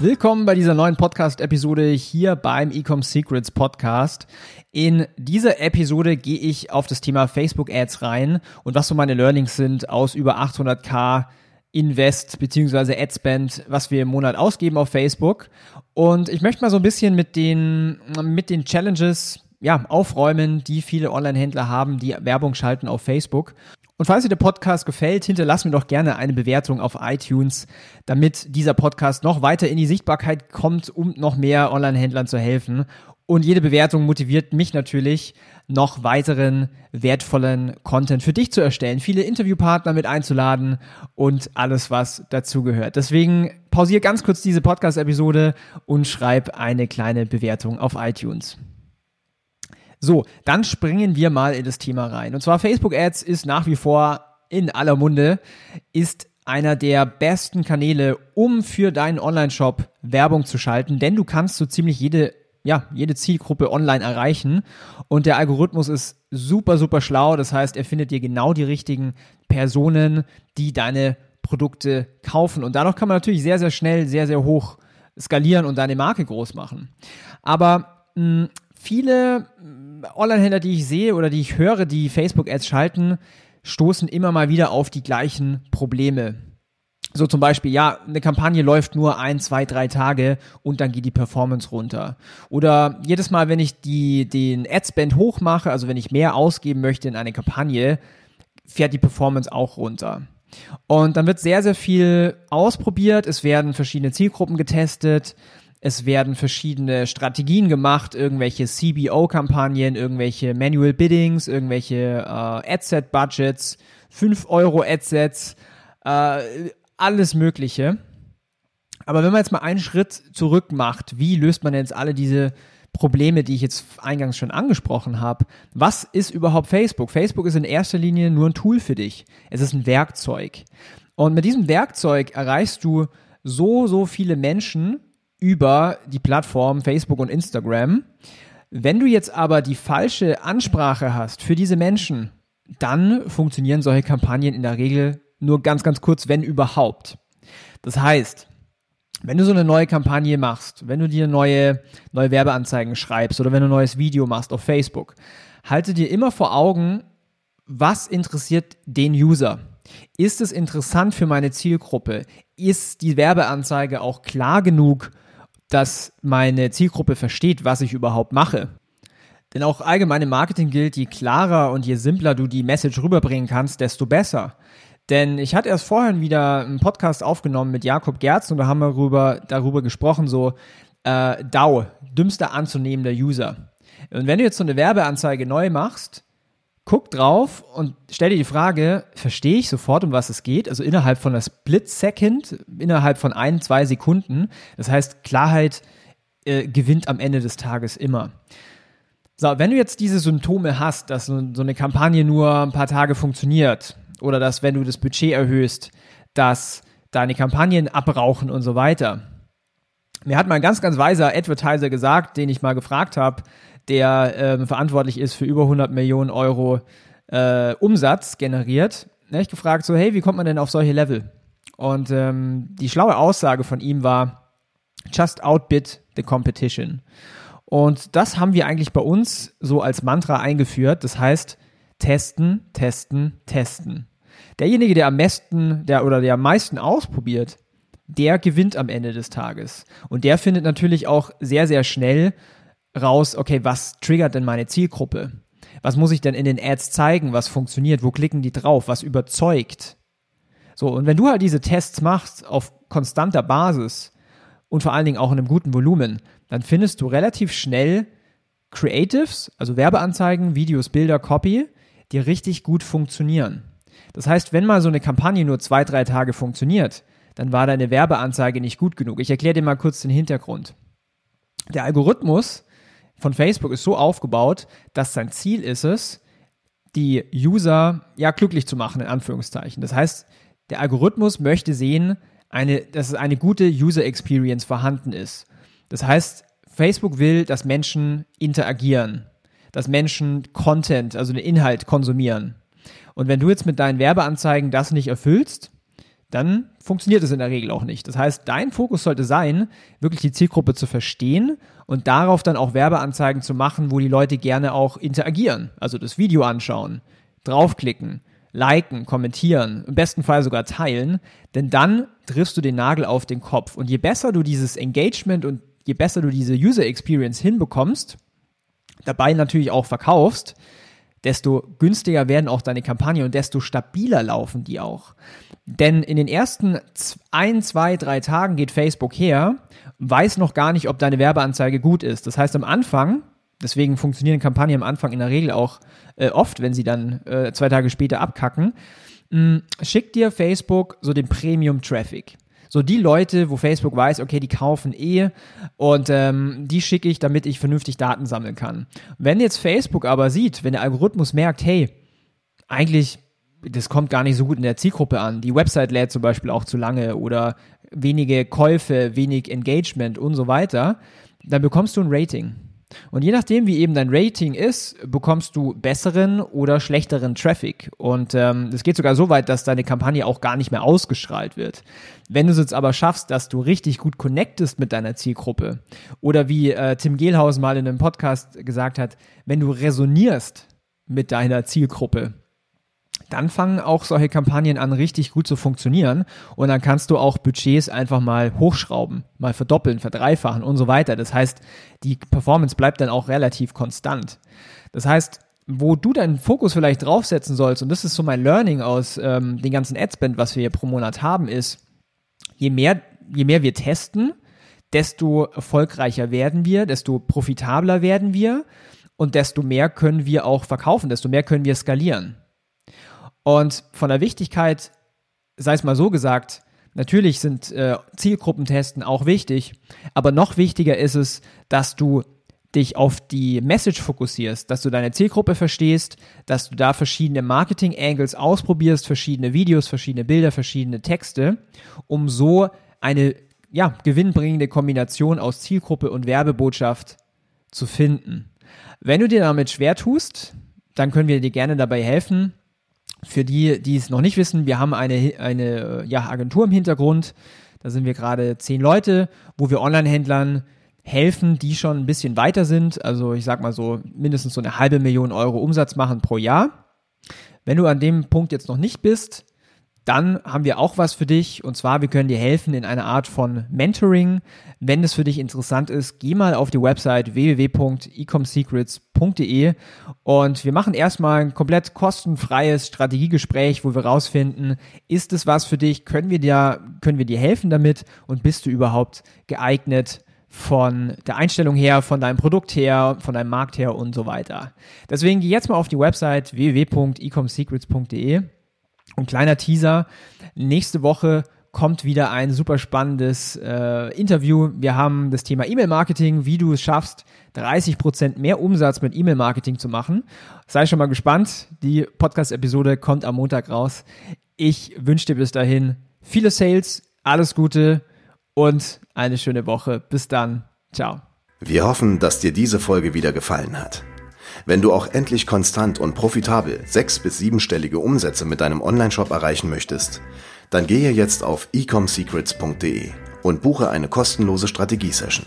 Willkommen bei dieser neuen Podcast-Episode hier beim Ecom Secrets Podcast. In dieser Episode gehe ich auf das Thema Facebook Ads rein und was so meine Learnings sind aus über 800k Invest bzw. Adspend, was wir im Monat ausgeben auf Facebook. Und ich möchte mal so ein bisschen mit den, mit den Challenges ja, aufräumen, die viele Online-Händler haben, die Werbung schalten auf Facebook. Und falls dir der Podcast gefällt, hinterlass mir doch gerne eine Bewertung auf iTunes, damit dieser Podcast noch weiter in die Sichtbarkeit kommt, um noch mehr Online-Händlern zu helfen. Und jede Bewertung motiviert mich natürlich, noch weiteren wertvollen Content für dich zu erstellen, viele Interviewpartner mit einzuladen und alles, was dazugehört. Deswegen pausiere ganz kurz diese Podcast-Episode und schreib eine kleine Bewertung auf iTunes. So, dann springen wir mal in das Thema rein. Und zwar Facebook Ads ist nach wie vor in aller Munde, ist einer der besten Kanäle, um für deinen Online-Shop Werbung zu schalten, denn du kannst so ziemlich jede ja, jede Zielgruppe online erreichen. Und der Algorithmus ist super, super schlau. Das heißt, er findet dir genau die richtigen Personen, die deine Produkte kaufen. Und dadurch kann man natürlich sehr, sehr schnell, sehr, sehr hoch skalieren und deine Marke groß machen. Aber mh, viele Online-Händler, die ich sehe oder die ich höre, die Facebook-Ads schalten, stoßen immer mal wieder auf die gleichen Probleme. So zum Beispiel, ja, eine Kampagne läuft nur ein, zwei, drei Tage und dann geht die Performance runter. Oder jedes Mal, wenn ich die, den Adspend hochmache, also wenn ich mehr ausgeben möchte in eine Kampagne, fährt die Performance auch runter. Und dann wird sehr, sehr viel ausprobiert. Es werden verschiedene Zielgruppen getestet. Es werden verschiedene Strategien gemacht, irgendwelche CBO-Kampagnen, irgendwelche Manual Biddings, irgendwelche äh, Adset-Budgets, 5 Euro Adsets, äh, alles Mögliche. Aber wenn man jetzt mal einen Schritt zurück macht, wie löst man jetzt alle diese Probleme, die ich jetzt eingangs schon angesprochen habe? Was ist überhaupt Facebook? Facebook ist in erster Linie nur ein Tool für dich. Es ist ein Werkzeug. Und mit diesem Werkzeug erreichst du so, so viele Menschen, über die Plattform Facebook und Instagram. Wenn du jetzt aber die falsche Ansprache hast für diese Menschen, dann funktionieren solche Kampagnen in der Regel nur ganz, ganz kurz, wenn überhaupt. Das heißt, wenn du so eine neue Kampagne machst, wenn du dir neue, neue Werbeanzeigen schreibst oder wenn du ein neues Video machst auf Facebook, halte dir immer vor Augen, was interessiert den User? Ist es interessant für meine Zielgruppe? Ist die Werbeanzeige auch klar genug dass meine Zielgruppe versteht, was ich überhaupt mache. Denn auch allgemein im Marketing gilt, je klarer und je simpler du die Message rüberbringen kannst, desto besser. Denn ich hatte erst vorhin wieder einen Podcast aufgenommen mit Jakob Gerz und da haben wir darüber, darüber gesprochen, so äh, DAO, dümmster anzunehmender User. Und wenn du jetzt so eine Werbeanzeige neu machst, guck drauf und stell dir die Frage, verstehe ich sofort, um was es geht? Also innerhalb von einer Split Second, innerhalb von ein, zwei Sekunden. Das heißt, Klarheit äh, gewinnt am Ende des Tages immer. So, wenn du jetzt diese Symptome hast, dass so, eine Kampagne nur ein paar Tage funktioniert oder dass, wenn du das Budget erhöhst, dass deine Kampagnen abrauchen und so weiter. Mir hat mal ein ganz, ganz weiser Advertiser gesagt, den ich mal gefragt habe, der ähm, verantwortlich ist für über 100 Millionen Euro äh, Umsatz generiert, ne, ich gefragt so, hey, wie kommt man denn auf solche Level? Und ähm, die schlaue Aussage von ihm war, just outbid the competition. Und das haben wir eigentlich bei uns so als Mantra eingeführt. Das heißt, testen, testen, testen. Derjenige, der am besten, der oder der am meisten ausprobiert, der gewinnt am Ende des Tages. Und der findet natürlich auch sehr, sehr schnell raus, okay, was triggert denn meine Zielgruppe? Was muss ich denn in den Ads zeigen? Was funktioniert? Wo klicken die drauf? Was überzeugt? So, und wenn du halt diese Tests machst auf konstanter Basis und vor allen Dingen auch in einem guten Volumen, dann findest du relativ schnell Creatives, also Werbeanzeigen, Videos, Bilder, Copy, die richtig gut funktionieren. Das heißt, wenn mal so eine Kampagne nur zwei, drei Tage funktioniert, dann war deine Werbeanzeige nicht gut genug. Ich erkläre dir mal kurz den Hintergrund. Der Algorithmus von Facebook ist so aufgebaut, dass sein Ziel ist es, die User ja glücklich zu machen, in Anführungszeichen. Das heißt, der Algorithmus möchte sehen, eine, dass eine gute User Experience vorhanden ist. Das heißt, Facebook will, dass Menschen interagieren, dass Menschen Content, also den Inhalt konsumieren. Und wenn du jetzt mit deinen Werbeanzeigen das nicht erfüllst, dann funktioniert es in der Regel auch nicht. Das heißt, dein Fokus sollte sein, wirklich die Zielgruppe zu verstehen und darauf dann auch Werbeanzeigen zu machen, wo die Leute gerne auch interagieren. Also das Video anschauen, draufklicken, liken, kommentieren, im besten Fall sogar teilen, denn dann triffst du den Nagel auf den Kopf. Und je besser du dieses Engagement und je besser du diese User Experience hinbekommst, dabei natürlich auch verkaufst, desto günstiger werden auch deine Kampagnen und desto stabiler laufen die auch. Denn in den ersten ein, zwei, drei Tagen geht Facebook her, weiß noch gar nicht, ob deine Werbeanzeige gut ist. Das heißt, am Anfang, deswegen funktionieren Kampagnen am Anfang in der Regel auch äh, oft, wenn sie dann äh, zwei Tage später abkacken, mm, schickt dir Facebook so den Premium-Traffic. So die Leute, wo Facebook weiß, okay, die kaufen eh und ähm, die schicke ich, damit ich vernünftig Daten sammeln kann. Wenn jetzt Facebook aber sieht, wenn der Algorithmus merkt, hey, eigentlich, das kommt gar nicht so gut in der Zielgruppe an, die Website lädt zum Beispiel auch zu lange oder wenige Käufe, wenig Engagement und so weiter, dann bekommst du ein Rating. Und je nachdem, wie eben dein Rating ist, bekommst du besseren oder schlechteren Traffic. Und ähm, es geht sogar so weit, dass deine Kampagne auch gar nicht mehr ausgestrahlt wird. Wenn du es jetzt aber schaffst, dass du richtig gut connectest mit deiner Zielgruppe oder wie äh, Tim Gehlhaus mal in einem Podcast gesagt hat, wenn du resonierst mit deiner Zielgruppe, dann fangen auch solche Kampagnen an, richtig gut zu funktionieren. Und dann kannst du auch Budgets einfach mal hochschrauben, mal verdoppeln, verdreifachen und so weiter. Das heißt, die Performance bleibt dann auch relativ konstant. Das heißt, wo du deinen Fokus vielleicht draufsetzen sollst, und das ist so mein Learning aus ähm, den ganzen Adspend, was wir hier pro Monat haben, ist, je mehr, je mehr wir testen, desto erfolgreicher werden wir, desto profitabler werden wir und desto mehr können wir auch verkaufen, desto mehr können wir skalieren. Und von der Wichtigkeit, sei es mal so gesagt, natürlich sind äh, Zielgruppentesten auch wichtig, aber noch wichtiger ist es, dass du dich auf die Message fokussierst, dass du deine Zielgruppe verstehst, dass du da verschiedene Marketing-Angles ausprobierst, verschiedene Videos, verschiedene Bilder, verschiedene Texte, um so eine ja, gewinnbringende Kombination aus Zielgruppe und Werbebotschaft zu finden. Wenn du dir damit schwer tust, dann können wir dir gerne dabei helfen. Für die, die es noch nicht wissen, wir haben eine, eine ja, Agentur im Hintergrund. Da sind wir gerade zehn Leute, wo wir Online-Händlern helfen, die schon ein bisschen weiter sind. Also ich sag mal so mindestens so eine halbe Million Euro Umsatz machen pro Jahr. Wenn du an dem Punkt jetzt noch nicht bist, dann haben wir auch was für dich. Und zwar, wir können dir helfen in einer Art von Mentoring. Wenn es für dich interessant ist, geh mal auf die Website www.ecomsecrets.de und wir machen erstmal ein komplett kostenfreies Strategiegespräch, wo wir rausfinden, ist es was für dich, können wir dir, können wir dir helfen damit? Und bist du überhaupt geeignet, von der Einstellung her, von deinem Produkt her, von deinem Markt her und so weiter. Deswegen geh jetzt mal auf die Website www.ecomsecrets.de und kleiner Teaser, nächste Woche kommt wieder ein super spannendes äh, Interview. Wir haben das Thema E-Mail-Marketing, wie du es schaffst, 30% mehr Umsatz mit E-Mail-Marketing zu machen. Sei schon mal gespannt. Die Podcast-Episode kommt am Montag raus. Ich wünsche dir bis dahin viele Sales, alles Gute und eine schöne Woche. Bis dann. Ciao. Wir hoffen, dass dir diese Folge wieder gefallen hat. Wenn du auch endlich konstant und profitabel sechs- bis siebenstellige Umsätze mit deinem Onlineshop erreichen möchtest, dann gehe jetzt auf ecomsecrets.de und buche eine kostenlose Strategiesession.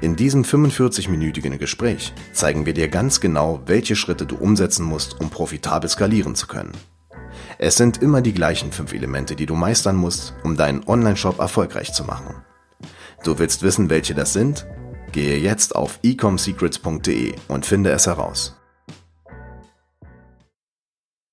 In diesem 45-minütigen Gespräch zeigen wir dir ganz genau, welche Schritte du umsetzen musst, um profitabel skalieren zu können. Es sind immer die gleichen fünf Elemente, die du meistern musst, um deinen Onlineshop erfolgreich zu machen. Du willst wissen, welche das sind? Gehe jetzt auf ecomsecrets.de und finde es heraus.